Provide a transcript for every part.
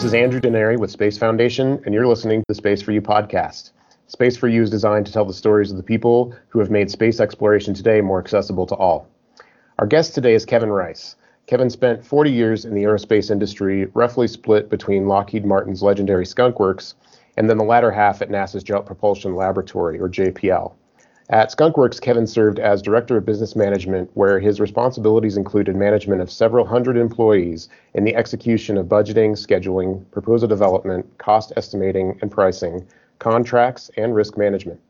This is Andrew Denary with Space Foundation, and you're listening to the Space for You podcast. Space for You is designed to tell the stories of the people who have made space exploration today more accessible to all. Our guest today is Kevin Rice. Kevin spent 40 years in the aerospace industry, roughly split between Lockheed Martin's legendary Skunk Works and then the latter half at NASA's Jet Propulsion Laboratory, or JPL. At Skunkworks, Kevin served as Director of Business Management, where his responsibilities included management of several hundred employees in the execution of budgeting, scheduling, proposal development, cost estimating and pricing, contracts, and risk management.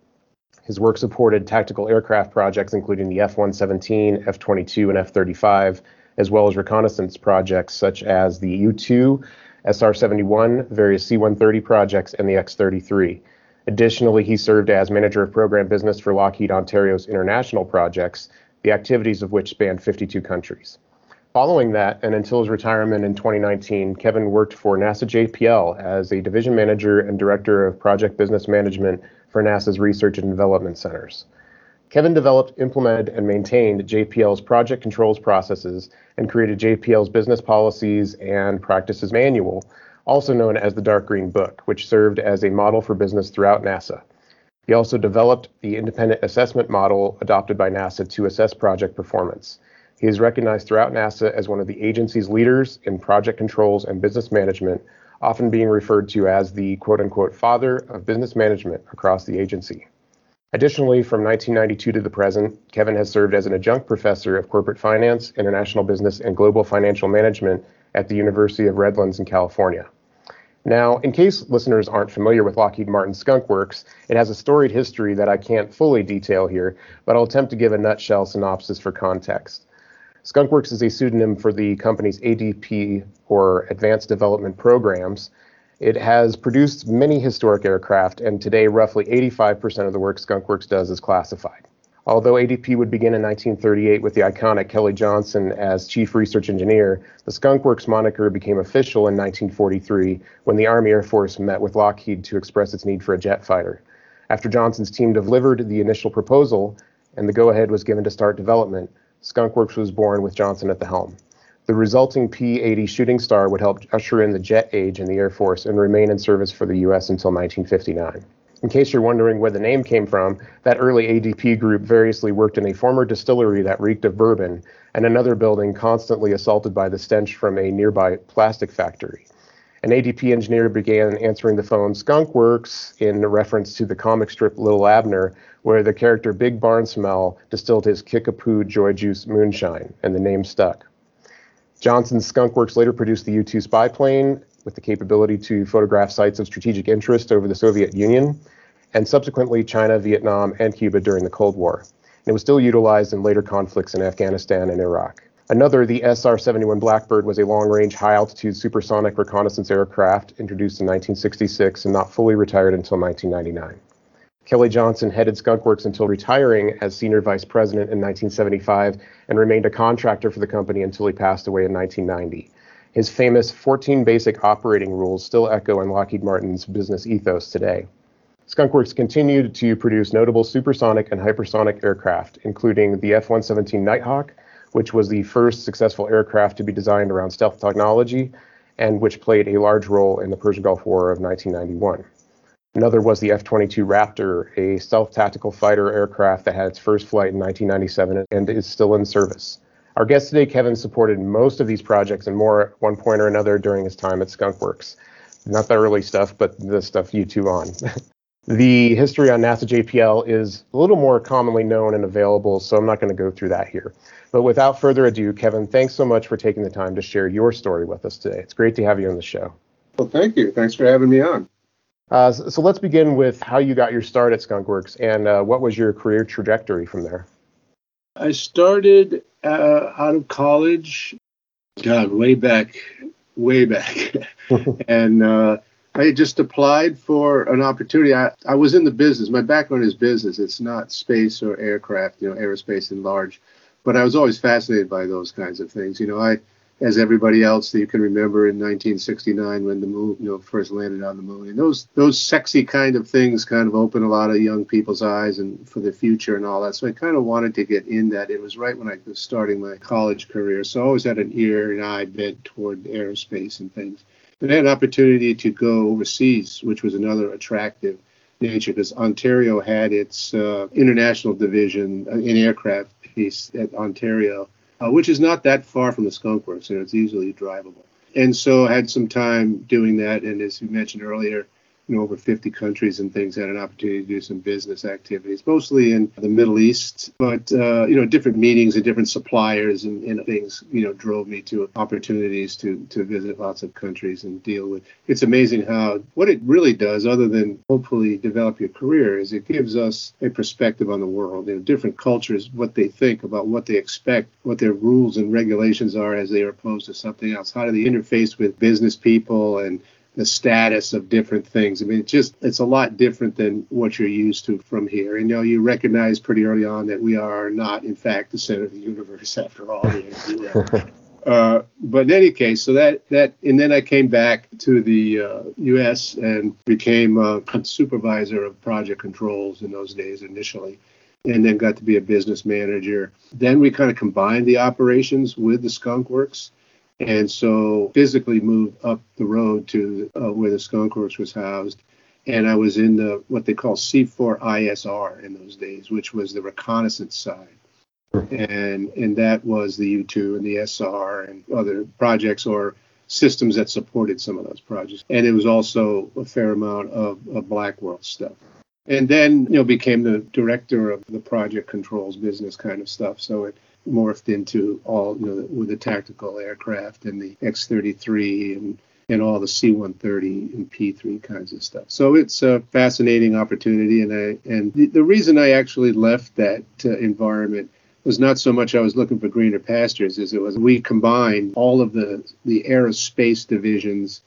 His work supported tactical aircraft projects including the F 117, F 22, and F 35, as well as reconnaissance projects such as the U 2, SR 71, various C 130 projects, and the X 33. Additionally, he served as manager of program business for Lockheed Ontario's international projects, the activities of which spanned 52 countries. Following that, and until his retirement in 2019, Kevin worked for NASA JPL as a division manager and director of project business management for NASA's research and development centers. Kevin developed, implemented, and maintained JPL's project controls processes and created JPL's business policies and practices manual, also known as the Dark Green Book, which served as a model for business throughout NASA. He also developed the independent assessment model adopted by NASA to assess project performance. He is recognized throughout NASA as one of the agency's leaders in project controls and business management, often being referred to as the quote unquote father of business management across the agency. Additionally, from 1992 to the present, Kevin has served as an adjunct professor of corporate finance, international business, and global financial management at the University of Redlands in California. Now, in case listeners aren't familiar with Lockheed Martin Skunk Works, it has a storied history that I can't fully detail here, but I'll attempt to give a nutshell synopsis for context. Skunk Works is a pseudonym for the company's ADP, or Advanced Development Programs. It has produced many historic aircraft, and today roughly 85% of the work Skunk Works does is classified. Although ADP would begin in 1938 with the iconic Kelly Johnson as chief research engineer, the Skunk Works moniker became official in 1943 when the Army Air Force met with Lockheed to express its need for a jet fighter. After Johnson's team delivered the initial proposal and the go ahead was given to start development, Skunk Works was born with Johnson at the helm. The resulting P 80 Shooting Star would help usher in the jet age in the Air Force and remain in service for the U.S. until 1959. In case you're wondering where the name came from, that early ADP group variously worked in a former distillery that reeked of bourbon and another building constantly assaulted by the stench from a nearby plastic factory. An ADP engineer began answering the phone Skunk Works in reference to the comic strip Little Abner, where the character Big Barnsmell distilled his Kickapoo Joy Juice moonshine, and the name stuck. Johnson's Skunk Works later produced the U 2 spy plane, with the capability to photograph sites of strategic interest over the Soviet Union, and subsequently China, Vietnam, and Cuba during the Cold War. And it was still utilized in later conflicts in Afghanistan and Iraq. Another, the SR 71 Blackbird, was a long range, high altitude supersonic reconnaissance aircraft introduced in 1966 and not fully retired until 1999. Kelly Johnson headed Skunk Works until retiring as senior vice president in 1975 and remained a contractor for the company until he passed away in 1990. His famous 14 basic operating rules still echo in Lockheed Martin's business ethos today. Skunkworks continued to produce notable supersonic and hypersonic aircraft, including the F 117 Nighthawk, which was the first successful aircraft to be designed around stealth technology and which played a large role in the Persian Gulf War of 1991. Another was the F 22 Raptor, a stealth tactical fighter aircraft that had its first flight in 1997 and is still in service. Our guest today, Kevin, supported most of these projects and more at one point or another during his time at Skunkworks. Not the early stuff, but the stuff U 2 on. the history on NASA JPL is a little more commonly known and available, so I'm not going to go through that here. But without further ado, Kevin, thanks so much for taking the time to share your story with us today. It's great to have you on the show. Well, thank you. Thanks for having me on. Uh, so, let's begin with how you got your start at Skunkworks and uh, what was your career trajectory from there? I started uh, out of college, God, way back, way back, and uh, I just applied for an opportunity. I, I was in the business. My background is business. It's not space or aircraft, you know, aerospace in large. But I was always fascinated by those kinds of things. You know, I as everybody else that you can remember in 1969 when the moon, you know, first landed on the moon. And those those sexy kind of things kind of open a lot of young people's eyes and for the future and all that. So I kind of wanted to get in that. It was right when I was starting my college career, so I always had an ear and eye bent toward aerospace and things. And I had an opportunity to go overseas, which was another attractive nature because Ontario had its uh, international division uh, in aircraft piece at Ontario, uh, which is not that far from the Skunk Works, and it's easily drivable. And so I had some time doing that, and as you mentioned earlier, you know, over 50 countries and things, had an opportunity to do some business activities, mostly in the Middle East, but, uh, you know, different meetings and different suppliers and, and, things, you know, drove me to opportunities to, to visit lots of countries and deal with. It's amazing how, what it really does, other than hopefully develop your career, is it gives us a perspective on the world, you know, different cultures, what they think about what they expect, what their rules and regulations are as they are opposed to something else. How do they interface with business people and the status of different things. I mean, it's just it's a lot different than what you're used to from here. And you know, you recognize pretty early on that we are not, in fact, the center of the universe after all. uh, but in any case, so that that and then I came back to the uh, U.S. and became a supervisor of project controls in those days initially. And then got to be a business manager. Then we kind of combined the operations with the Skunk Works and so physically moved up the road to uh, where the Skunk Works was housed. And I was in the what they call C4 ISR in those days, which was the reconnaissance side. And and that was the U2 and the SR and other projects or systems that supported some of those projects. And it was also a fair amount of, of black world stuff. And then, you know, became the director of the project controls business kind of stuff. So it morphed into all you know with the tactical aircraft and the X-33 and and all the C-130 and P-3 kinds of stuff. So it's a fascinating opportunity, and I and the, the reason I actually left that uh, environment was not so much I was looking for greener pastures as it was we combined all of the the aerospace divisions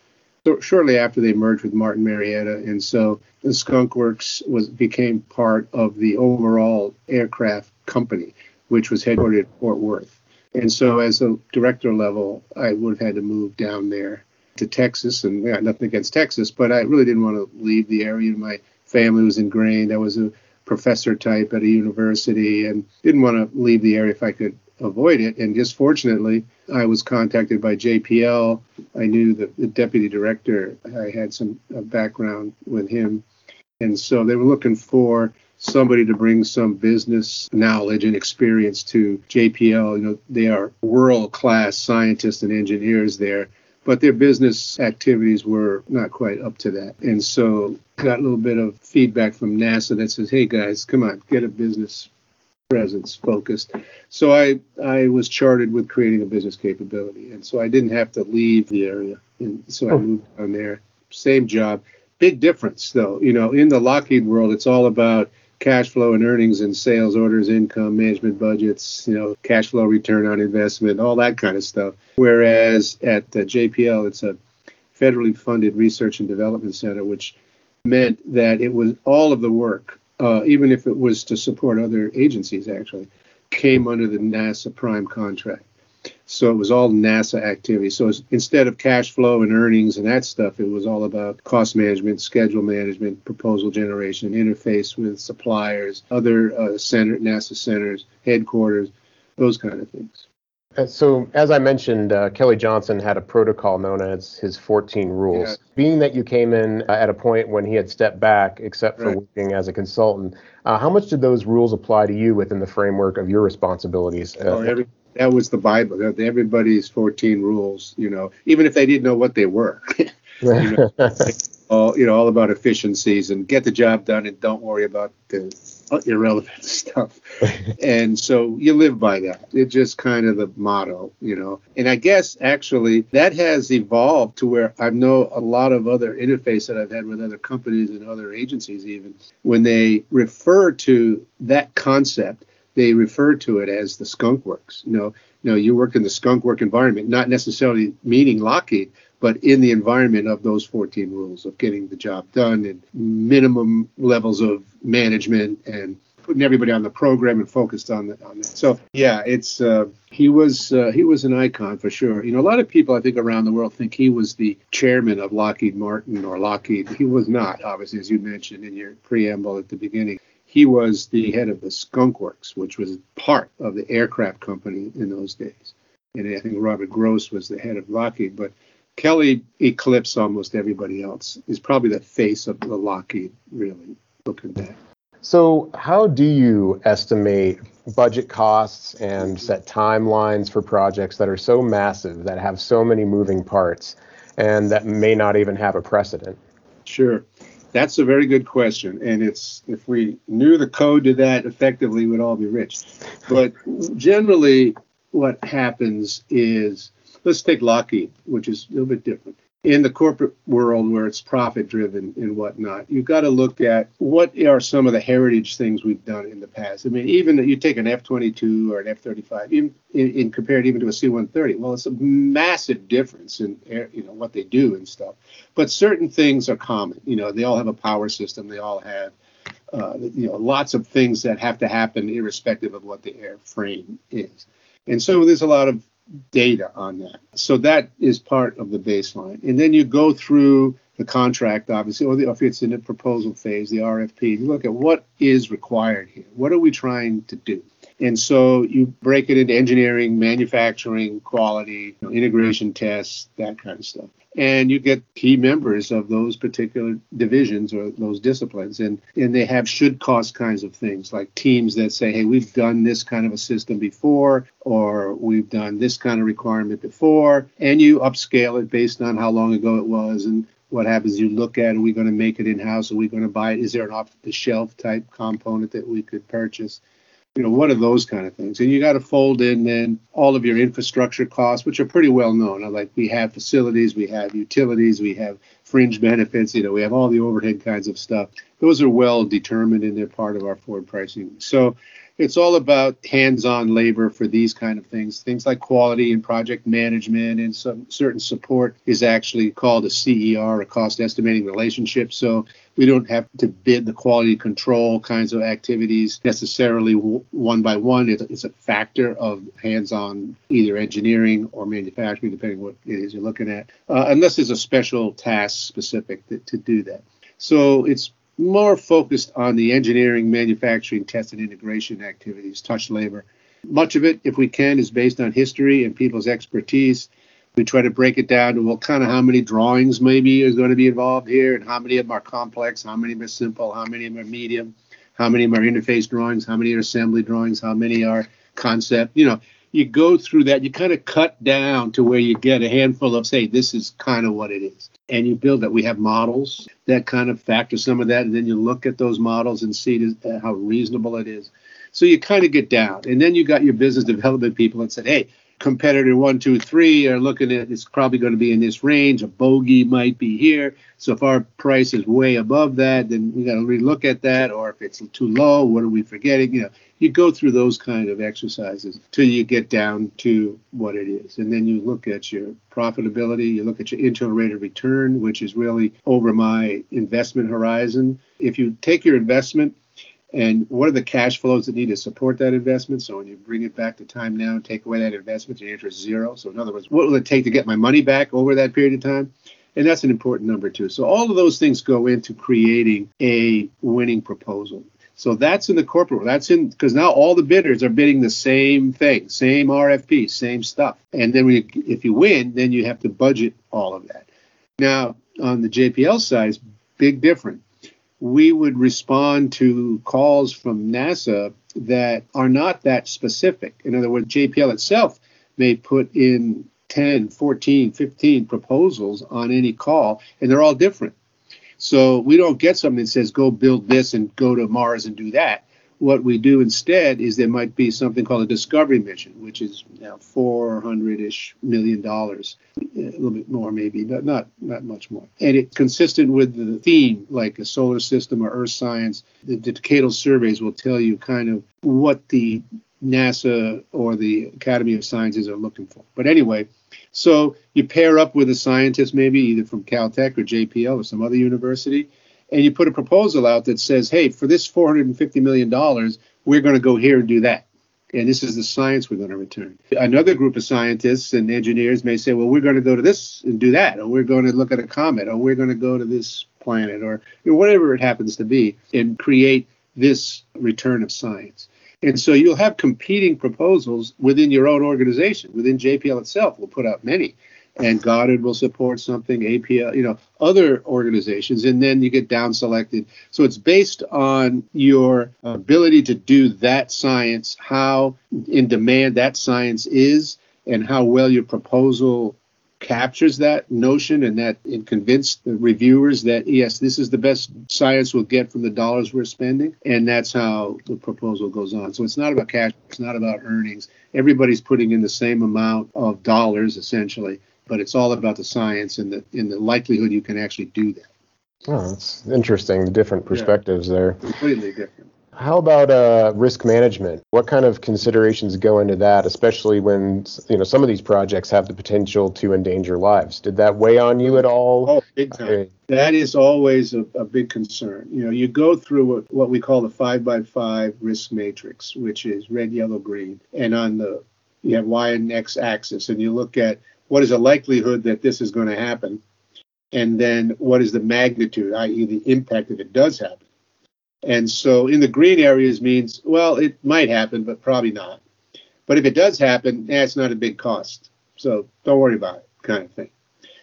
so shortly after they merged with Martin Marietta, and so the Skunk Works was became part of the overall aircraft company which was headquartered at Fort Worth. And so, as a director level, I would have had to move down there to Texas, and yeah, nothing against Texas, but I really didn't want to leave the area. My family was ingrained. I was a professor type at a university, and didn't want to leave the area if I could avoid it. And just fortunately, I was contacted by JPL. I knew the, the deputy director. I had some uh, background with him, and so they were looking for somebody to bring some business knowledge and experience to JPL. You know, they are world class scientists and engineers there, but their business activities were not quite up to that. And so got a little bit of feedback from NASA that says, hey guys, come on, get a business presence focused. So I, I was charted with creating a business capability. And so I didn't have to leave the area. And so I oh. moved on there. Same job. Big difference though. You know, in the Lockheed world, it's all about cash flow and earnings and sales orders, income, management budgets, you know, cash flow return on investment, all that kind of stuff. Whereas at uh, JPL, it's a federally funded research and development center, which meant that it was all of the work, uh, even if it was to support other agencies, actually, came under the NASA prime contract. So it was all NASA activity. So instead of cash flow and earnings and that stuff, it was all about cost management, schedule management, proposal generation, interface with suppliers, other uh, center, NASA centers, headquarters, those kind of things. So, as I mentioned, uh, Kelly Johnson had a protocol known as his 14 rules. Yeah. Being that you came in uh, at a point when he had stepped back, except for right. working as a consultant, uh, how much did those rules apply to you within the framework of your responsibilities? Uh, oh, every, that was the Bible. Everybody's 14 rules, you know, even if they didn't know what they were. you, know, all, you know, all about efficiencies and get the job done and don't worry about the uh, irrelevant stuff. and so you live by that. It's just kind of the motto, you know. And I guess actually that has evolved to where I know a lot of other interface that I've had with other companies and other agencies even when they refer to that concept they refer to it as the skunk works. You know, you know, you work in the skunk work environment, not necessarily meaning Lockheed, but in the environment of those 14 rules of getting the job done and minimum levels of management and putting everybody on the program and focused on the, on that. So yeah, it's uh, he was uh, he was an icon for sure. You know, a lot of people I think around the world think he was the chairman of Lockheed Martin or Lockheed. He was not, obviously, as you mentioned in your preamble at the beginning he was the head of the Skunk Works, which was part of the aircraft company in those days. And I think Robert Gross was the head of Lockheed. But Kelly eclipsed almost everybody else. He's probably the face of the Lockheed, really, looking back. So, how do you estimate budget costs and set timelines for projects that are so massive, that have so many moving parts, and that may not even have a precedent? Sure. That's a very good question. And it's if we knew the code to that effectively, we'd all be rich. But generally, what happens is let's take Lockheed, which is a little bit different. In the corporate world where it's profit driven and whatnot, you've got to look at what are some of the heritage things we've done in the past. I mean, even you take an F 22 or an F 35, in, in, compared even to a C 130, well, it's a massive difference in you know what they do and stuff. But certain things are common. You know, they all have a power system, they all have uh, you know, lots of things that have to happen irrespective of what the airframe is. And so there's a lot of data on that. So that is part of the baseline. And then you go through the contract, obviously, or, the, or if it's in the proposal phase, the RFP, you look at what is required here. What are we trying to do? And so you break it into engineering, manufacturing, quality, integration tests, that kind of stuff. And you get key members of those particular divisions or those disciplines. And, and they have should cost kinds of things like teams that say, hey, we've done this kind of a system before, or we've done this kind of requirement before. And you upscale it based on how long ago it was and what happens you look at are we going to make it in house are we going to buy it is there an off the shelf type component that we could purchase you know, what are those kind of things? And you got to fold in then all of your infrastructure costs, which are pretty well known. Like we have facilities, we have utilities, we have fringe benefits, you know, we have all the overhead kinds of stuff. Those are well determined and they're part of our forward pricing. So it's all about hands-on labor for these kind of things. Things like quality and project management and some certain support is actually called a CER, a cost estimating relationship. So we don't have to bid the quality control kinds of activities necessarily one by one. It's a factor of hands-on either engineering or manufacturing, depending what it is you're looking at, uh, unless there's a special task specific to, to do that. So it's more focused on the engineering, manufacturing, test, and integration activities, touch labor. Much of it, if we can, is based on history and people's expertise. We try to break it down to well, kind of how many drawings maybe is going to be involved here, and how many of them are complex, how many of them are simple, how many of them are medium, how many of them are interface drawings, how many are assembly drawings, how many are concept. You know, you go through that, you kind of cut down to where you get a handful of, say, this is kind of what it is. And you build that. We have models that kind of factor some of that. And then you look at those models and see uh, how reasonable it is. So you kind of get down. And then you got your business development people and said, hey, competitor one, two, three are looking at it's probably going to be in this range. A bogey might be here. So if our price is way above that, then we got to relook at that. Or if it's too low, what are we forgetting? You know, you go through those kind of exercises till you get down to what it is. And then you look at your profitability, you look at your internal rate of return, which is really over my investment horizon. If you take your investment and what are the cash flows that need to support that investment? So when you bring it back to time now, and take away that investment, your answer is zero. So in other words, what will it take to get my money back over that period of time? And that's an important number too. So all of those things go into creating a winning proposal. So that's in the corporate. That's in because now all the bidders are bidding the same thing, same RFP, same stuff. And then you, if you win, then you have to budget all of that. Now on the JPL side, big different we would respond to calls from NASA that are not that specific. In other words, JPL itself may put in 10, 14, 15 proposals on any call, and they're all different. So we don't get something that says, go build this and go to Mars and do that what we do instead is there might be something called a discovery mission, which is now 400-ish million dollars, a little bit more maybe, but not not much more. And it's consistent with the theme, like a solar system or Earth science. The decadal surveys will tell you kind of what the NASA or the Academy of Sciences are looking for. But anyway, so you pair up with a scientist, maybe either from Caltech or JPL or some other university, and you put a proposal out that says, hey, for this $450 million, we're going to go here and do that. And this is the science we're going to return. Another group of scientists and engineers may say, well, we're going to go to this and do that, or we're going to look at a comet, or we're going to go to this planet, or you know, whatever it happens to be, and create this return of science. And so you'll have competing proposals within your own organization. Within JPL itself, we'll put out many and Goddard will support something, APL, you know, other organizations, and then you get down selected. So it's based on your ability to do that science, how in demand that science is, and how well your proposal captures that notion and that it convinced the reviewers that yes, this is the best science we'll get from the dollars we're spending, and that's how the proposal goes on. So it's not about cash, it's not about earnings. Everybody's putting in the same amount of dollars essentially, but it's all about the science and the in the likelihood you can actually do that. Oh, that's interesting. Different perspectives yeah, there. Completely different. How about uh, risk management? What kind of considerations go into that, especially when you know some of these projects have the potential to endanger lives? Did that weigh on you at all? Oh, big time. Okay. That is always a, a, big concern. You know, you go through what, what we call the five by five risk matrix, which is red, yellow, green, and on the you have y and x axis, and you look at what is the likelihood that this is going to happen, and then what is the magnitude, i.e., the impact if it does happen. And so in the green areas means, well, it might happen, but probably not. But if it does happen, eh, it's not a big cost. So don't worry about it, kind of thing.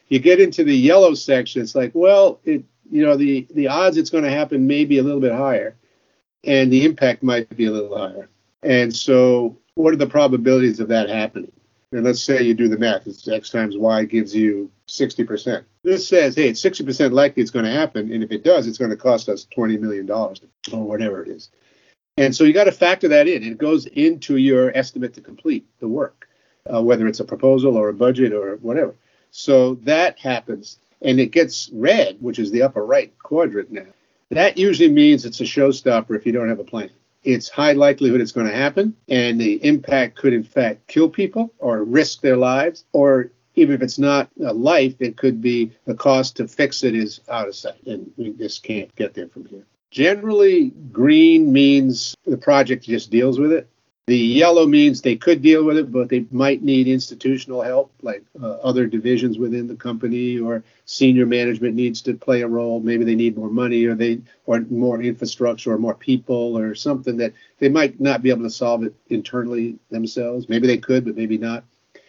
You get into the yellow section, it's like, well, it you know, the, the odds it's going to happen may be a little bit higher, and the impact might be a little higher. And so what are the probabilities of that happening? And let's say you do the math, it's x times y gives you 60%. This says, hey, it's 60% likely it's going to happen. And if it does, it's going to cost us $20 million or whatever it is. And so you got to factor that in. It goes into your estimate to complete the work, uh, whether it's a proposal or a budget or whatever. So that happens. And it gets red, which is the upper right quadrant now. That usually means it's a showstopper if you don't have a plan it's high likelihood it's going to happen, and the impact could, in fact, kill people or risk their lives, or even if it's not a life, it could be the cost to fix it is out of sight, and we just can't get there from here. Generally, green means the project just deals with it. The yellow means they could deal with it, but they might need institutional help, like uh, other divisions within the company, or senior management needs to play a role. Maybe they need more money, or they or more infrastructure, or more people, or something that they might not be able to solve it internally themselves. Maybe they could, but maybe not.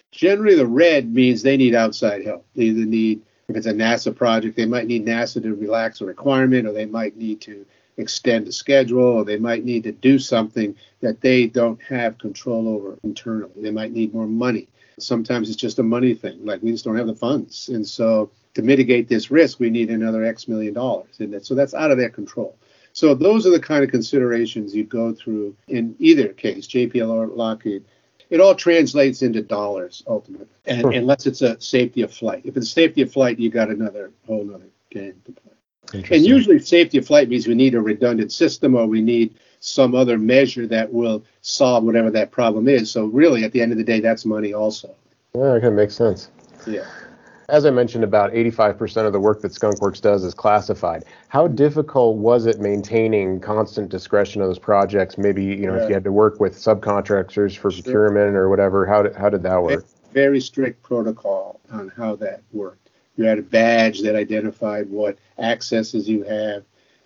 Generally, the red means they need outside help. They either need, if it's a NASA project, they might need NASA to relax a requirement, or they might need to extend the schedule, or they might need to do something that they don't have control over internally. They might need more money. Sometimes it's just a money thing, like we just don't have the funds. And so to mitigate this risk, we need another X million dollars. And so that's out of their control. So those are the kind of considerations you go through in either case, JPL or Lockheed. It all translates into dollars ultimately, and, unless it's a safety of flight. If it's safety of flight, you got another whole other game to play. And usually, safety of flight means we need a redundant system or we need some other measure that will solve whatever that problem is. So, really, at the end of the day, that's money also. Yeah, that makes sense. Yeah. As I mentioned, about 85% of the work that Skunkworks does is classified. How difficult was it maintaining constant discretion of those projects? Maybe you know, yeah. if you had to work with subcontractors for procurement or whatever, how did, how did that work? Very strict protocol on how that worked. You had a badge that identified what accesses you have.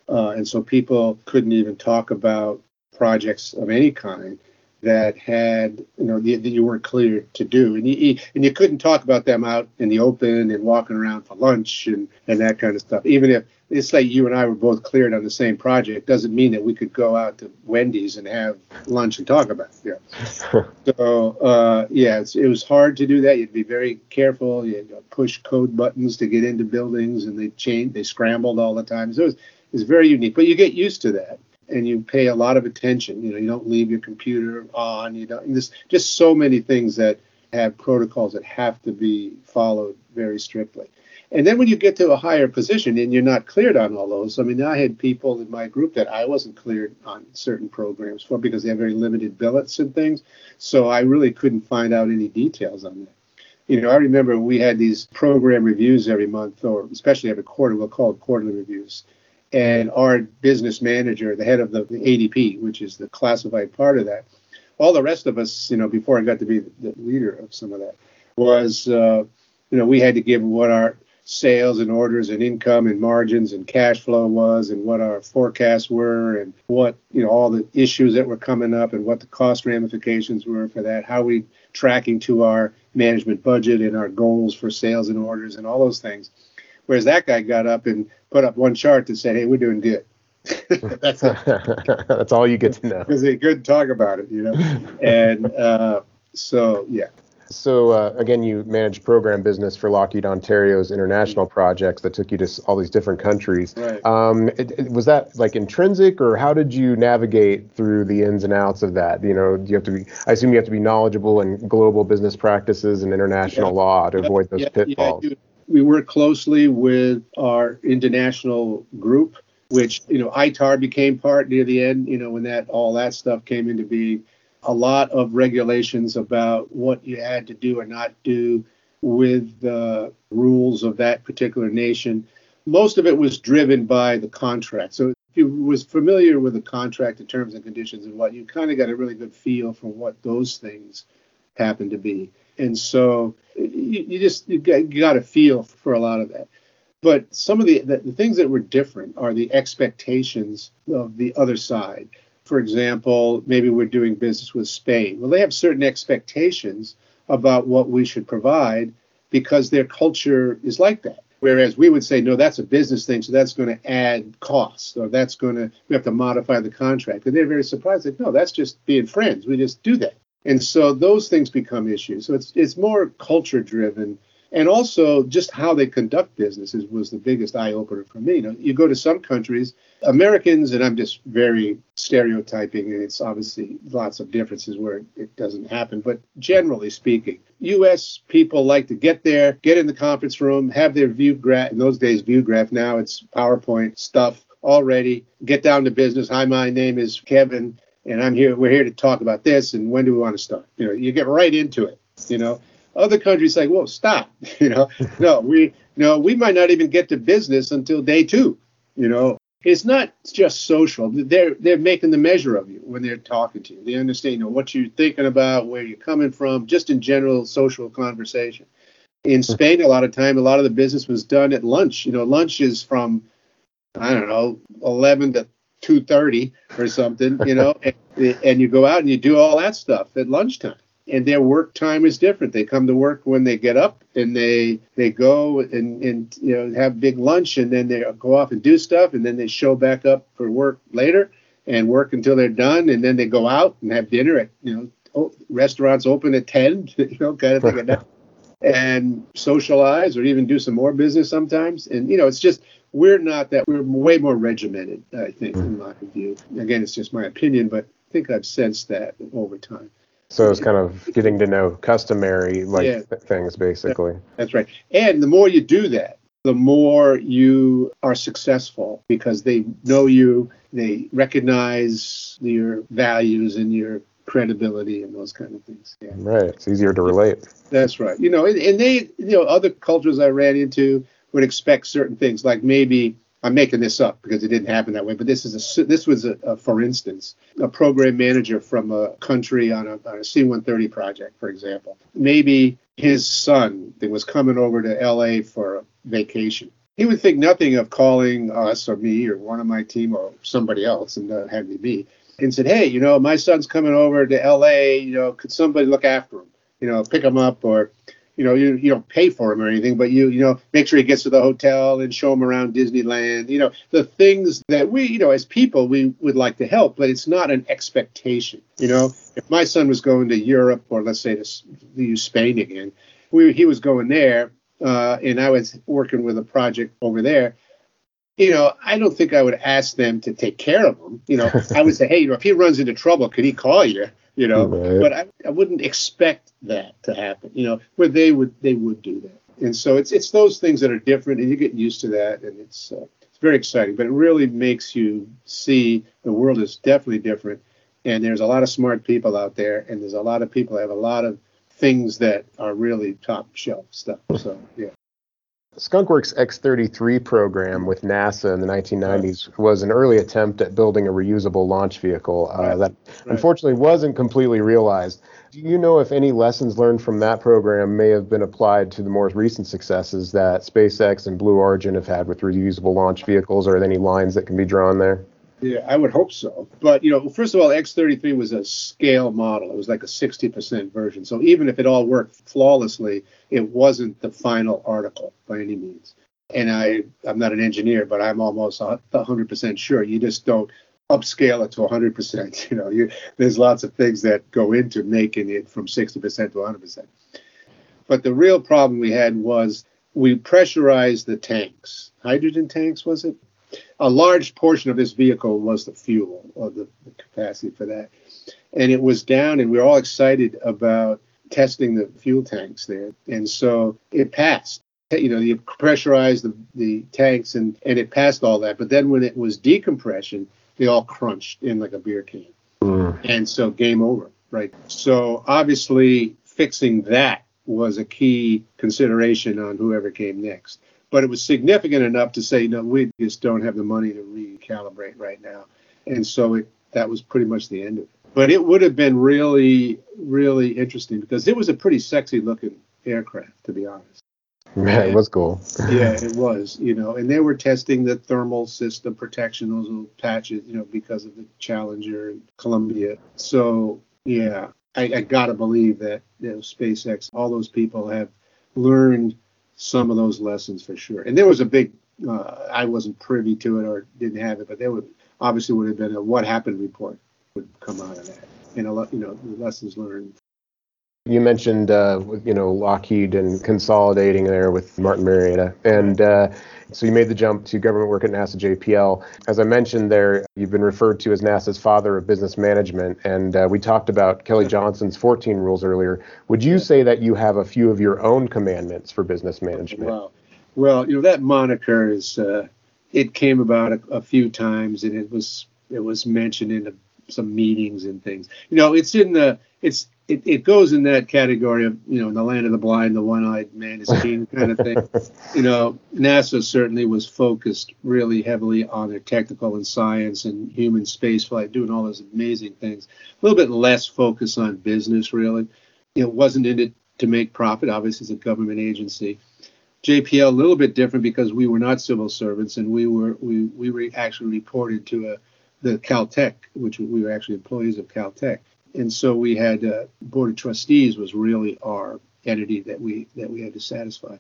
Uh, and so people couldn't even talk about projects of any kind that had, you know, that you weren't clear to do. And you, and you couldn't talk about them out in the open and walking around for lunch and, and that kind of stuff. Even if it's like you and I were both cleared on the same project, doesn't mean that we could go out to Wendy's and have lunch and talk about it. Yeah. so, uh, yeah, it was hard to do that. You'd be very careful. You to push code buttons to get into buildings and they changed, they scrambled all the time. So it was, it was very unique, but you get used to that and you pay a lot of attention. You know, you don't leave your computer on. You don't. There's just so many things that have protocols that have to be followed very strictly. And then when you get to a higher position and you're not cleared on all those, I mean, I had people in my group that I wasn't cleared on certain programs for because they have very limited billets and things. So I really couldn't find out any details on that. You know, I remember we had these program reviews every month, or especially every quarter. We'll call it quarterly reviews and our business manager, the head of the, ADP, which is the classified part of that, all the rest of us, you know, before I got to be the leader of some of that, was, uh, you know, we had to give what our sales and orders and income and margins and cash flow was and what our forecasts were and what you know all the issues that were coming up and what the cost ramifications were for that how we tracking to our management budget and our goals for sales and orders and all those things. Whereas that guy got up and put up one chart that said hey we're doing good. That's that's all you get to know. Because they couldn't talk about it you know? And uh, so yeah so uh, again, you managed program business for Lockheed Ontario's international projects that took you to all these different countries. Right. Um, it, it, was that like intrinsic, or how did you navigate through the ins and outs of that? You know, do you have to be? I assume you have to be knowledgeable in global business practices and international yeah. law to yeah, avoid those yeah, pitfalls. we work closely with our international group, which you know ITAR became part near the end. You know, when that all that stuff came into being a lot of regulations about what you had to do or not do with the rules of that particular nation. Most of it was driven by the contract. So if you was familiar with the contract, the terms and conditions and what, you kind of got a really good feel for what those things happen to be. And so you, you just you got, you got a feel for a lot of that. But some of the, the, the things that were different are the expectations of the other side for example, maybe we're doing business with Spain. Well, they have certain expectations about what we should provide because their culture is like that. Whereas we would say, no, that's a business thing, so that's going to add costs, or that's going to we have to modify the contract. And they're very surprised, like, no, that's just being friends. We just do that. And so those things become issues. So it's it's more culture driven and also just how they conduct businesses was the biggest eye opener for me. You know, you go to some countries, Americans, and I'm just very stereotyping, and it's obviously lots of differences where it doesn't happen, but generally speaking, U.S. people like to get there, get in the conference room, have their view graph. In those days, view graph. Now it's PowerPoint stuff already. Get down to business. Hi, my name is Kevin, and I'm here. We're here to talk about this, and when do we want to start? You know, you get right into it. You know, other countries like, whoa, stop. You know, no, we no, we might not even get to business until day two. You know, it's not just social. They're they're making the measure of you when they're talking to you. They understand you know, what you're thinking about, where you're coming from, just in general social conversation. In. Spain, a lot of time, a lot of the business was done at lunch. You know, lunch is from I don't know, 11 to 2:30 or something. You know, and, and you go out and you do all that stuff at lunchtime and their work time is different. They come to work when they get up and they they go and and you know have big lunch and then they go off and do stuff and then they show back up for work later and work until they're done and then they go out and have dinner at you know oh, restaurants open at 10 you know kind of thing and socialize or even do some more business sometimes. And you know it's just we're not that we're way more regimented i think in mm-hmm. my view. Again it's just my opinion but i think i've sensed that over time so it's kind of getting to know customary like yeah. things basically. That's right. And the more you do that, the more you are successful because they know you, they recognize your values and your credibility and those kind of things. Yeah. Right. It's easier to relate. That's right. You know, and, and they, you know, other cultures I ran into would expect certain things, like maybe I'm making this up because it didn't happen that way, but this is a this was a, a for instance a program manager from a country on a, on a C-130 project, for example. Maybe his son that was coming over to L.A. for a vacation. He would think nothing of calling us or me or one of my team or somebody else and uh, having me be and said, "Hey, you know, my son's coming over to L.A. You know, could somebody look after him? You know, pick him up or." You know, you you don't pay for him or anything, but you you know make sure he gets to the hotel and show him around Disneyland. You know, the things that we you know as people we would like to help, but it's not an expectation. You know, if my son was going to Europe or let's say to use Spain again, we he was going there, uh, and I was working with a project over there. You know, I don't think I would ask them to take care of him. You know, I would say, hey, you know, if he runs into trouble, could he call you? You know. Right. But I, I wouldn't expect that to happen, you know, where they would they would do that. And so it's it's those things that are different, and you get used to that, and it's uh, it's very exciting. But it really makes you see the world is definitely different, and there's a lot of smart people out there, and there's a lot of people that have a lot of things that are really top shelf stuff. So yeah. Skunkworks X-33 program with NASA in the 1990s was an early attempt at building a reusable launch vehicle uh, right. that right. unfortunately wasn't completely realized. Do you know if any lessons learned from that program may have been applied to the more recent successes that SpaceX and Blue Origin have had with reusable launch vehicles? Are there any lines that can be drawn there? Yeah, I would hope so. But you know, first of all, X33 was a scale model. It was like a 60% version. So even if it all worked flawlessly, it wasn't the final article by any means. And I, I'm not an engineer, but I'm almost 100% sure you just don't upscale it to 100%. You know, you, there's lots of things that go into making it from 60% to 100%. But the real problem we had was we pressurized the tanks. Hydrogen tanks, was it? A large portion of this vehicle was the fuel or the, the, capacity for that. And it was down, and we were all excited about testing the fuel tanks there. And so it passed. You know, you pressurized the, the tanks and, and it passed all that. But then when it was decompression, they all crunched in like a beer can. Mm. And so game over, right? So obviously fixing that was a key consideration on whoever came next but it was significant enough to say, no, we just don't have the money to recalibrate right now. And so it, that was pretty much the end of it. But it would have been really, really interesting because it was a pretty sexy looking aircraft, to be honest. Yeah, it was cool. yeah, it was, you know, and they were testing the thermal system protection, those little patches, you know, because of the Challenger and Columbia. So, yeah, I, I got to believe that you know, SpaceX, all those people have learned some of those lessons for sure. And there was a big, uh, I wasn't privy to it or didn't have it, but there would obviously would have been a what happened report would come out of that, and a lot, you know, the lessons learned. You mentioned, uh, you know, Lockheed and consolidating there with Martin Marietta, and uh, so you made the jump to government work at NASA JPL. As I mentioned there, you've been referred to as NASA's father of business management, and uh, we talked about Kelly Johnson's 14 rules earlier. Would you say that you have a few of your own commandments for business management? Wow. Well, you know that moniker is uh, it came about a, a, few times, and it was it was mentioned in a, some meetings and things. You know, it's in the it's it, it goes in that category of you know in the land of the blind the one-eyed man is king kind of thing. You know nasa certainly was focused really heavily on their technical and science and human spaceflight doing all those amazing things. A little bit less focus on business really. It wasn't in it to make profit obviously it's a government agency. Jpl a little bit different because we were not civil servants and we were we, we were actually reported to a the caltech which we were actually employees of caltech and so we had uh, board of trustees was really our entity that we that we had to satisfy.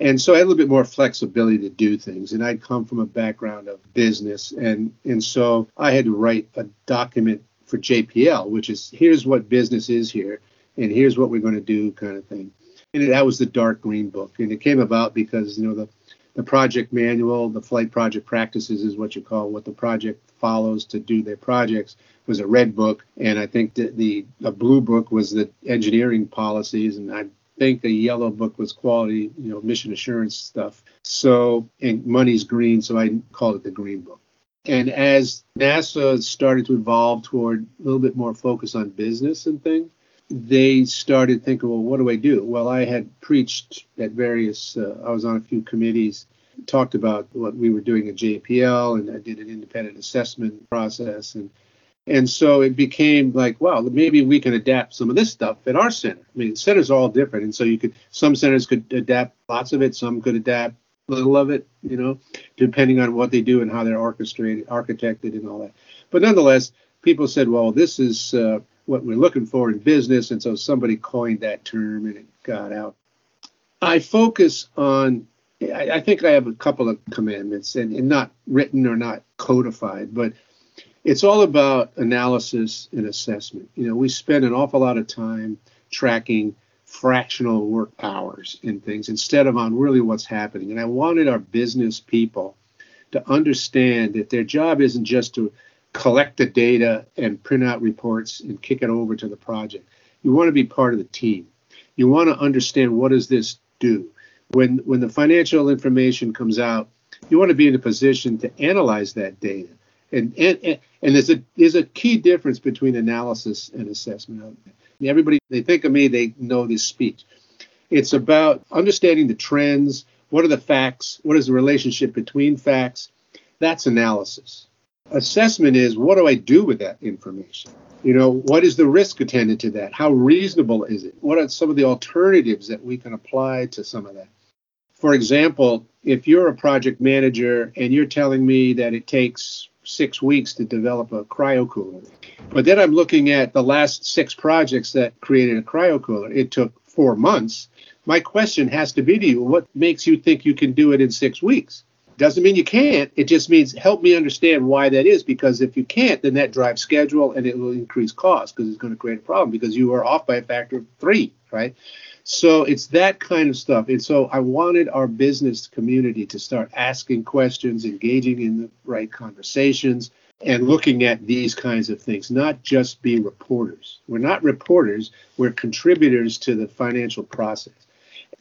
And so I had a little bit more flexibility to do things. And I'd come from a background of business, and and so I had to write a document for JPL, which is here's what business is here, and here's what we're going to do, kind of thing. And that was the dark green book, and it came about because you know the the project manual, the flight project practices is what you call what the project follows to do their projects was a red book, and I think the, the a blue book was the engineering policies, and I think the yellow book was quality, you know, mission assurance stuff. So, and money's green, so I called it the green book. And as NASA started to evolve toward a little bit more focus on business and things, they started thinking, well, what do I do? Well, I had preached at various, uh, I was on a few committees, talked about what we were doing at JPL, and I did an independent assessment process. And and so it became like, well, maybe we can adapt some of this stuff at our center. I mean, centers are all different, and so you could some centers could adapt lots of it, some could adapt little of it, you know, depending on what they do and how they're orchestrated, architected, and all that. But nonetheless, people said, well, this is uh, what we're looking for in business, and so somebody coined that term, and it got out. I focus on. I, I think I have a couple of commandments, and, and not written or not codified, but it's all about analysis and assessment. You know, we spend an awful lot of time tracking fractional work hours and things instead of on really what's happening. And I wanted our business people to understand that their job isn't just to collect the data and print out reports and kick it over to the project. You want to be part of the team. You want to understand what does this do. When when the financial information comes out, you want to be in a position to analyze that data and, and, and there's a there's a key difference between analysis and assessment. Everybody they think of me, they know this speech. It's about understanding the trends, What are the facts? What is the relationship between facts? That's analysis. Assessment is what do I do with that information? You know, what is the risk attendant to that? How reasonable is it? What are some of the alternatives that we can apply to some of that? For example, if you're a project manager and you're telling me that it takes six weeks to develop a cryocooler, but then I'm looking at the last six projects that created a cryocooler, it took four months. My question has to be to you what makes you think you can do it in six weeks? Doesn't mean you can't. It just means help me understand why that is. Because if you can't, then that drives schedule and it will increase cost because it's going to create a problem because you are off by a factor of three, right? So it's that kind of stuff. And so I wanted our business community to start asking questions, engaging in the right conversations, and looking at these kinds of things, not just be reporters. We're not reporters, we're contributors to the financial process.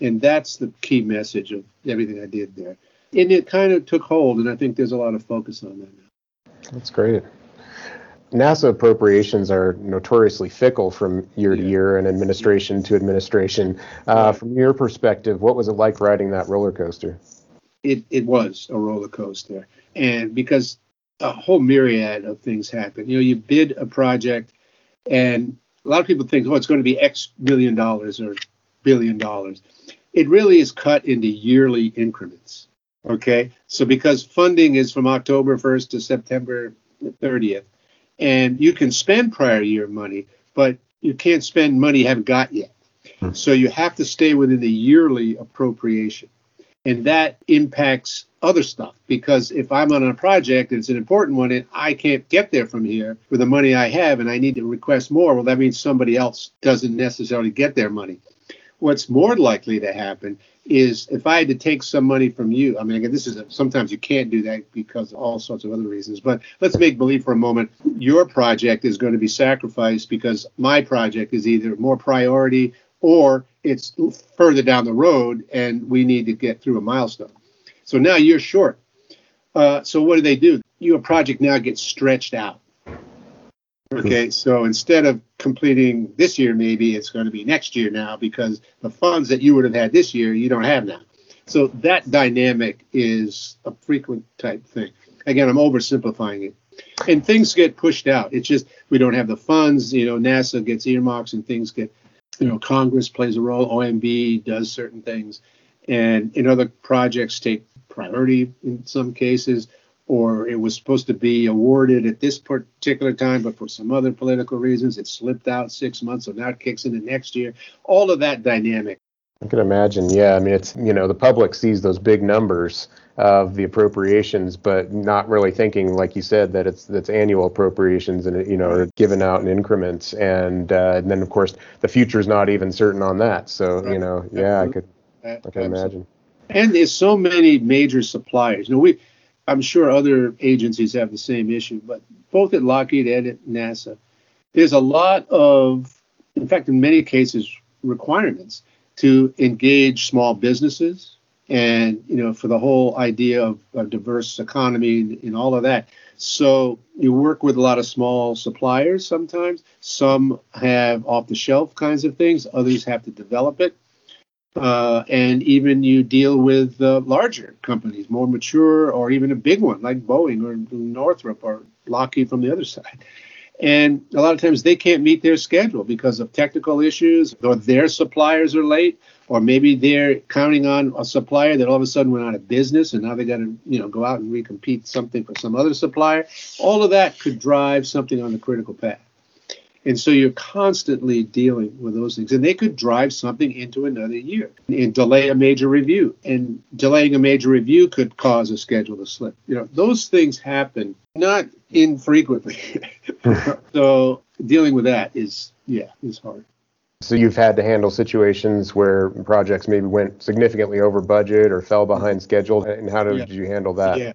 And that's the key message of everything I did there and it kind of took hold, and I think there's a lot of focus on that now. That's great. NASA appropriations are notoriously fickle from year yeah. to year and administration to administration. Uh, from your perspective, what was it like riding that roller coaster? It, it was a roller coaster. And because a whole myriad of things happen. You know, you bid a project, and a lot of people think, oh, it's going to be X million dollars or billion dollars. It really is cut into yearly increments. Okay, so because funding is from October 1st to September 30th, and you can spend prior year money, but you can't spend money you haven't got yet. Hmm. So you have to stay within the yearly appropriation. And that impacts other stuff because if I'm on a project and it's an important one and I can't get there from here with the money I have and I need to request more, well, that means somebody else doesn't necessarily get their money. What's more likely to happen is if I had to take some money from you, I mean, again, this is a, sometimes you can't do that because of all sorts of other reasons, but let's make believe for a moment your project is going to be sacrificed because my project is either more priority or it's further down the road and we need to get through a milestone. So now you're short. Uh, so what do they do? Your project now gets stretched out. Mm-hmm. Okay, so instead of completing this year, maybe it's going to be next year now because the funds that you would have had this year, you don't have now. So that dynamic is a frequent type thing. Again, I'm oversimplifying it. And things get pushed out. It's just we don't have the funds. You know, NASA gets earmarks and things get, you know, Congress plays a role, OMB does certain things, and in other projects take priority in some cases or it was supposed to be awarded at this particular time, but for some other political reasons, it slipped out six months, so now it kicks into next year. All of that dynamic. I can imagine. Yeah, I mean, it's you know the public sees those big numbers of the appropriations, but not really thinking, like you said, that it's that's annual appropriations and you know are given out in increments, and, uh, and then of course the future is not even certain on that. So you know, yeah, I could, I can imagine. And there's so many major suppliers. You know, we I'm sure other agencies have the same issue, but both at Lockheed and at NASA, there's a lot of, in fact, in many cases, requirements to engage small businesses and you know for the whole idea of a diverse economy and, and all of that. So you work with a lot of small suppliers sometimes. Some have off the shelf kinds of things. Others have to develop it uh, and even you deal with uh, larger companies, more mature, or even a big one like Boeing or Northrop or Lockheed from the other side. And a lot of times they can't meet their schedule because of technical issues, or their suppliers are late, or maybe they're counting on a supplier that all of a sudden went out of business and now they got to, you know, go out and recompete something for some other supplier. All of that could drive something on the critical path. And so you're constantly dealing with those things. And they could drive something into another year and delay a major review. And delaying a major review could cause a schedule to slip. You know, those things happen not infrequently. so dealing with that is, yeah, is hard. So you've had to handle situations where projects maybe went significantly over budget or fell behind schedule. And how did yeah. you handle that? Yeah.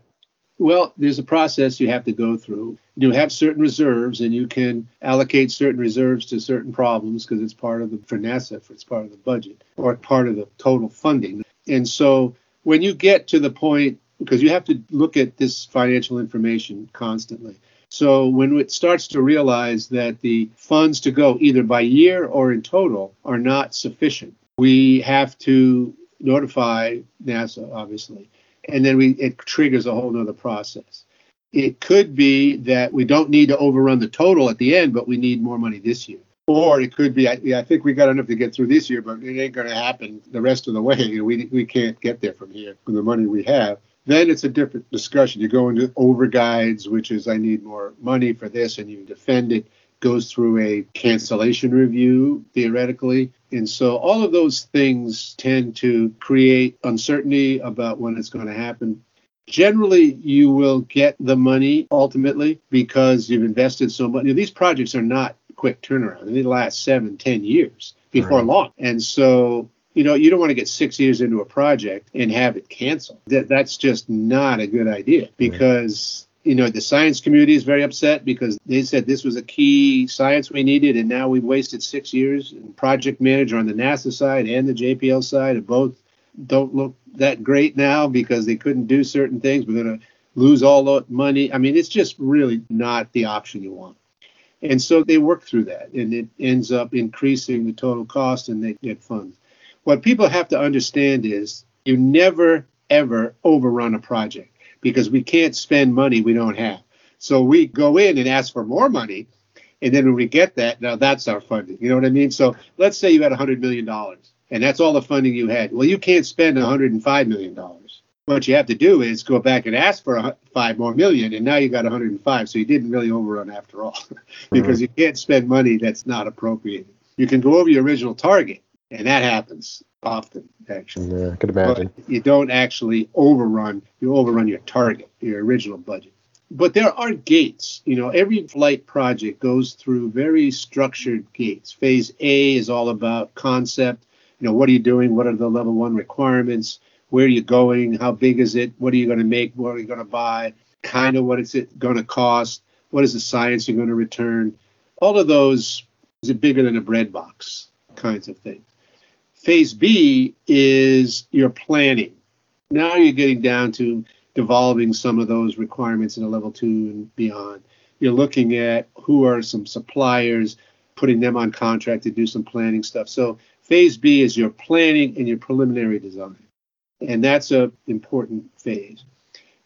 Well, there's a process you have to go through. You have certain reserves, and you can allocate certain reserves to certain problems because it's part of the for NASA, for it's part of the budget or part of the total funding. And so when you get to the point, because you have to look at this financial information constantly. So when it starts to realize that the funds to go either by year or in total are not sufficient, we have to notify NASA, obviously, and then we it triggers a whole nother process. It could be that we don't need to overrun the total at the end, but we need more money this year. Or it could be, I, I think we got enough to get through this year, but it ain't going to happen the rest of the way. We, we can't get there from here with the money we have. Then it's a different discussion. You go into over guides, which is I need more money for this, and you defend it goes through a cancellation review theoretically. And so all of those things tend to create uncertainty about when it's going to happen. Generally, you will get the money ultimately because you've invested so much. These projects are not quick turnaround. They last seven, ten years before right. long. And so you know, you don't want to get six years into a project and have it canceled. That that's just not a good idea because you know, the science community is very upset because they said this was a key science we needed, and now we've wasted six years. And project manager on the NASA side and the JPL side have both don't look that great now because they couldn't do certain things. We're going to lose all the money. I mean, it's just really not the option you want. And so they work through that, and it ends up increasing the total cost, and they get funds. What people have to understand is you never, ever overrun a project because we can't spend money we don't have. So we go in and ask for more money. And then when we get that, now that's our funding. You know what I mean? So let's say you had $100 million and that's all the funding you had. Well, you can't spend $105 million. What you have to do is go back and ask for five more million, and now you got 105. So you didn't really overrun after all, because mm-hmm. you can't spend money that's not appropriated. You can go over your original target, and that happens often actually. Yeah, I could imagine. But you don't actually overrun. You overrun your target, your original budget. But there are gates. You know, every flight project goes through very structured gates. Phase A is all about concept. You know, what are you doing? What are the level one requirements? Where are you going? How big is it? What are you going to make? What are you going to buy? Kind of what is it going to cost? What is the science you're going to return? All of those is it bigger than a bread box kinds of things. Phase B is your planning. Now you're getting down to devolving some of those requirements in a level two and beyond. You're looking at who are some suppliers, putting them on contract to do some planning stuff. So phase B is your planning and your preliminary design. And that's a important phase.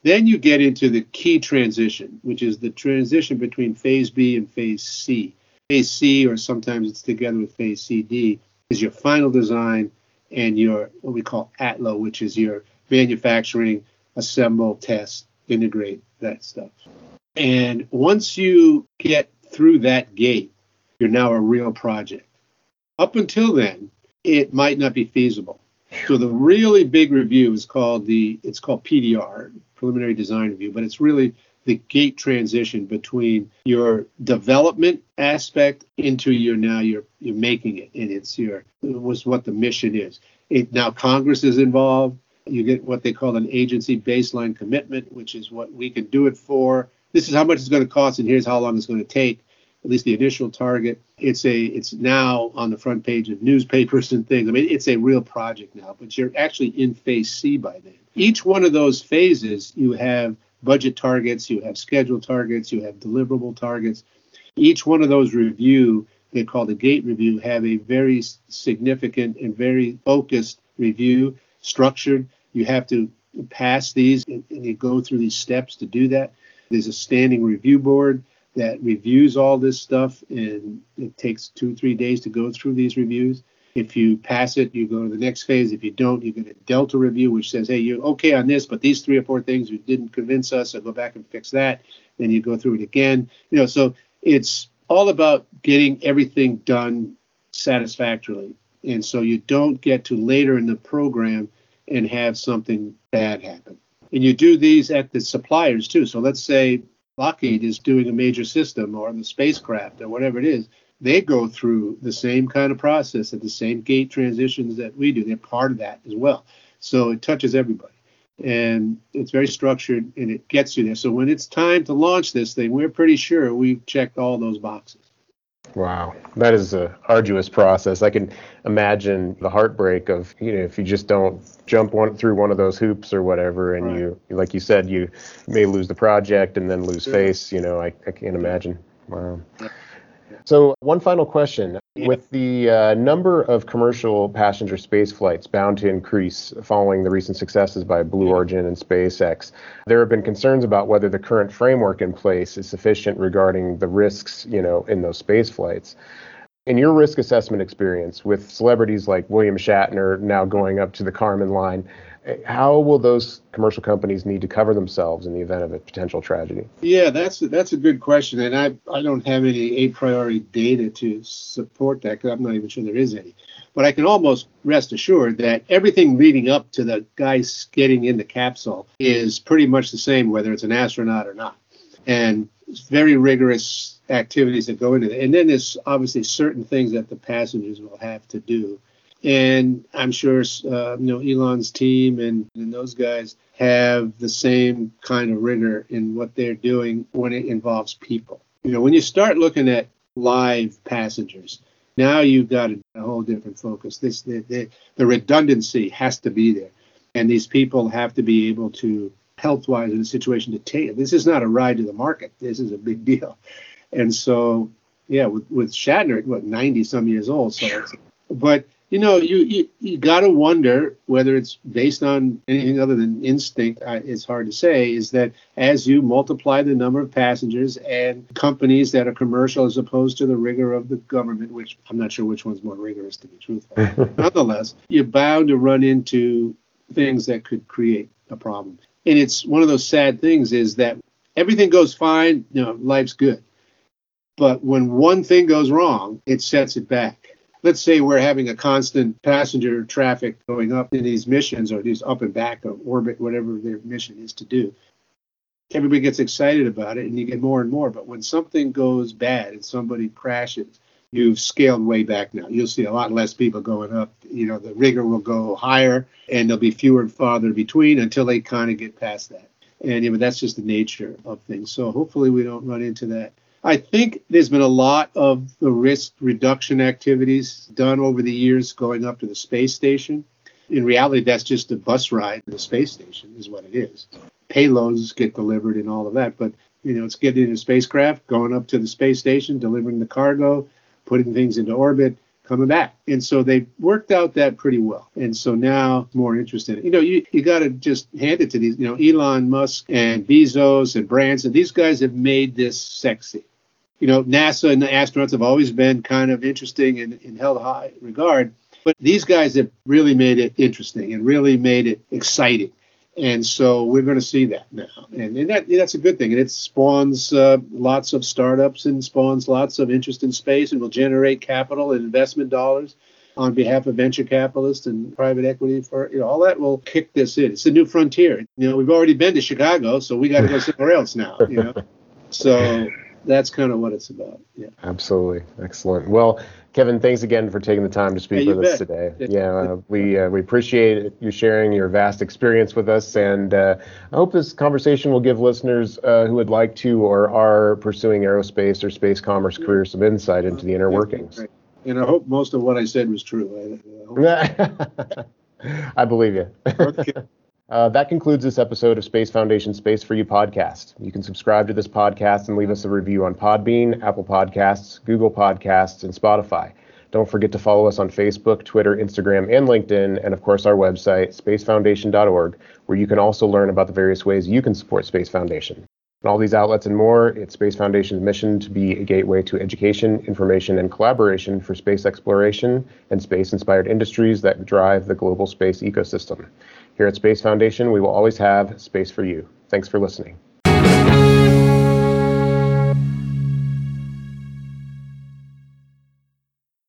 Then you get into the key transition, which is the transition between phase B and phase C. Phase C, or sometimes it's together with phase CD, is your final design and your what we call ATLO, which is your manufacturing, assemble, test, integrate, that stuff. And once you get through that gate, you're now a real project. Up until then, it might not be feasible. So the really big review is called the it's called PDR, preliminary design review, but it's really the gate transition between your development aspect into your now you're you're making it and it's your it was what the mission is. It now congress is involved. You get what they call an agency baseline commitment which is what we can do it for. This is how much it's going to cost and here's how long it's going to take at least the initial target. It's a it's now on the front page of newspapers and things. I mean it's a real project now but you're actually in phase c by then. Each one of those phases you have budget targets, you have schedule targets, you have deliverable targets. Each one of those review, they call the gate review, have a very significant and very focused review, structured. You have to pass these and, and you go through these steps to do that. There's a standing review board that reviews all this stuff, and it takes two, three days to go through these reviews. If you pass it, you go to the next phase. If you don't, you get a delta review, which says, hey, you're okay on this, but these three or four things you didn't convince us, so go back and fix that. Then you go through it again. You know, so it's all about getting everything done satisfactorily. And so you don't get to later in the program and have something bad happen. And you do these at the suppliers too. So let's say Lockheed is doing a major system or the spacecraft or whatever it is they go through the same kind of process at the same gate transitions that we do. They're part of that as well. So it touches everybody. And it's very structured and it gets you there. So when it's time to launch this thing, we're pretty sure we've checked all those boxes. Wow, that is a arduous process. I can imagine the heartbreak of you know if you just don't jump one through one of those hoops or whatever, and right. you like you said you may lose the project and then lose face. You know, I, I can't imagine. Wow. So, one final question. With the uh, number of commercial passenger space flights bound to increase following the recent successes by Blue Origin and SpaceX, there have been concerns about whether the current framework in place is sufficient regarding the risks, you know, in those space flights. In your risk assessment experience with celebrities like William Shatner now going up to the Kármán line, how will those commercial companies need to cover themselves in the event of a potential tragedy? Yeah, that's that's a good question, and I I don't have any a priori data to support that because I'm not even sure there is any. But I can almost rest assured that everything leading up to the guys getting in the capsule is pretty much the same, whether it's an astronaut or not, and very rigorous activities that go into it. And then there's obviously certain things that the passengers will have to do and I'm sure uh, you know Elon's team and, and those guys have the same kind of rigor in what they're doing when it involves people. You know, when you start looking at live passengers, now you've got a, a whole different focus. This the, the, the redundancy has to be there, and these people have to be able to health-wise in a situation to take it. This is not a ride to the market. This is a big deal, and so yeah, with with Shatner, what 90 some years old, so but you know, you you, you got to wonder whether it's based on anything other than instinct. Uh, it's hard to say. Is that as you multiply the number of passengers and companies that are commercial as opposed to the rigor of the government, which I'm not sure which one's more rigorous to be truthful. Nonetheless, you're bound to run into things that could create a problem. And it's one of those sad things is that everything goes fine, you know, life's good. But when one thing goes wrong, it sets it back let's say we're having a constant passenger traffic going up in these missions or these up and back of orbit, whatever their mission is to do. Everybody gets excited about it and you get more and more. But when something goes bad and somebody crashes, you've scaled way back now. You'll see a lot less people going up. You know, the rigor will go higher and there'll be fewer and farther between until they kind of get past that. And you know, that's just the nature of things. So hopefully we don't run into that. I think there's been a lot of the risk reduction activities done over the years going up to the space station. In reality, that's just a bus ride to the space station, is what it is. Payloads get delivered and all of that, but you know, it's getting in a spacecraft, going up to the space station, delivering the cargo, putting things into orbit, coming back. And so they worked out that pretty well. And so now more interested. You know, you, you got to just hand it to these, you know, Elon Musk and Bezos and Branson. These guys have made this sexy. You know, NASA and the astronauts have always been kind of interesting and, and held high regard. But these guys have really made it interesting and really made it exciting. And so we're going to see that now, and, and that, that's a good thing. And it spawns uh, lots of startups and spawns lots of interest in space, and will generate capital and investment dollars on behalf of venture capitalists and private equity. For you know, all that will kick this in. It's a new frontier. You know, we've already been to Chicago, so we got to go somewhere else now. You know, so that's kind of what it's about. Yeah. Absolutely. Excellent. Well, Kevin, thanks again for taking the time to speak with us today. Yeah, uh, we uh, we appreciate you sharing your vast experience with us, and uh, I hope this conversation will give listeners uh, who would like to or are pursuing aerospace or space commerce careers some insight into the inner workings. And I hope most of what I said was true. I, I believe you. Okay. Uh, that concludes this episode of Space Foundation Space for You podcast. You can subscribe to this podcast and leave us a review on Podbean, Apple Podcasts, Google Podcasts, and Spotify. Don't forget to follow us on Facebook, Twitter, Instagram, and LinkedIn, and of course our website, spacefoundation.org, where you can also learn about the various ways you can support Space Foundation. And all these outlets and more, it's Space Foundation's mission to be a gateway to education, information, and collaboration for space exploration and space inspired industries that drive the global space ecosystem. Here at Space Foundation, we will always have space for you. Thanks for listening.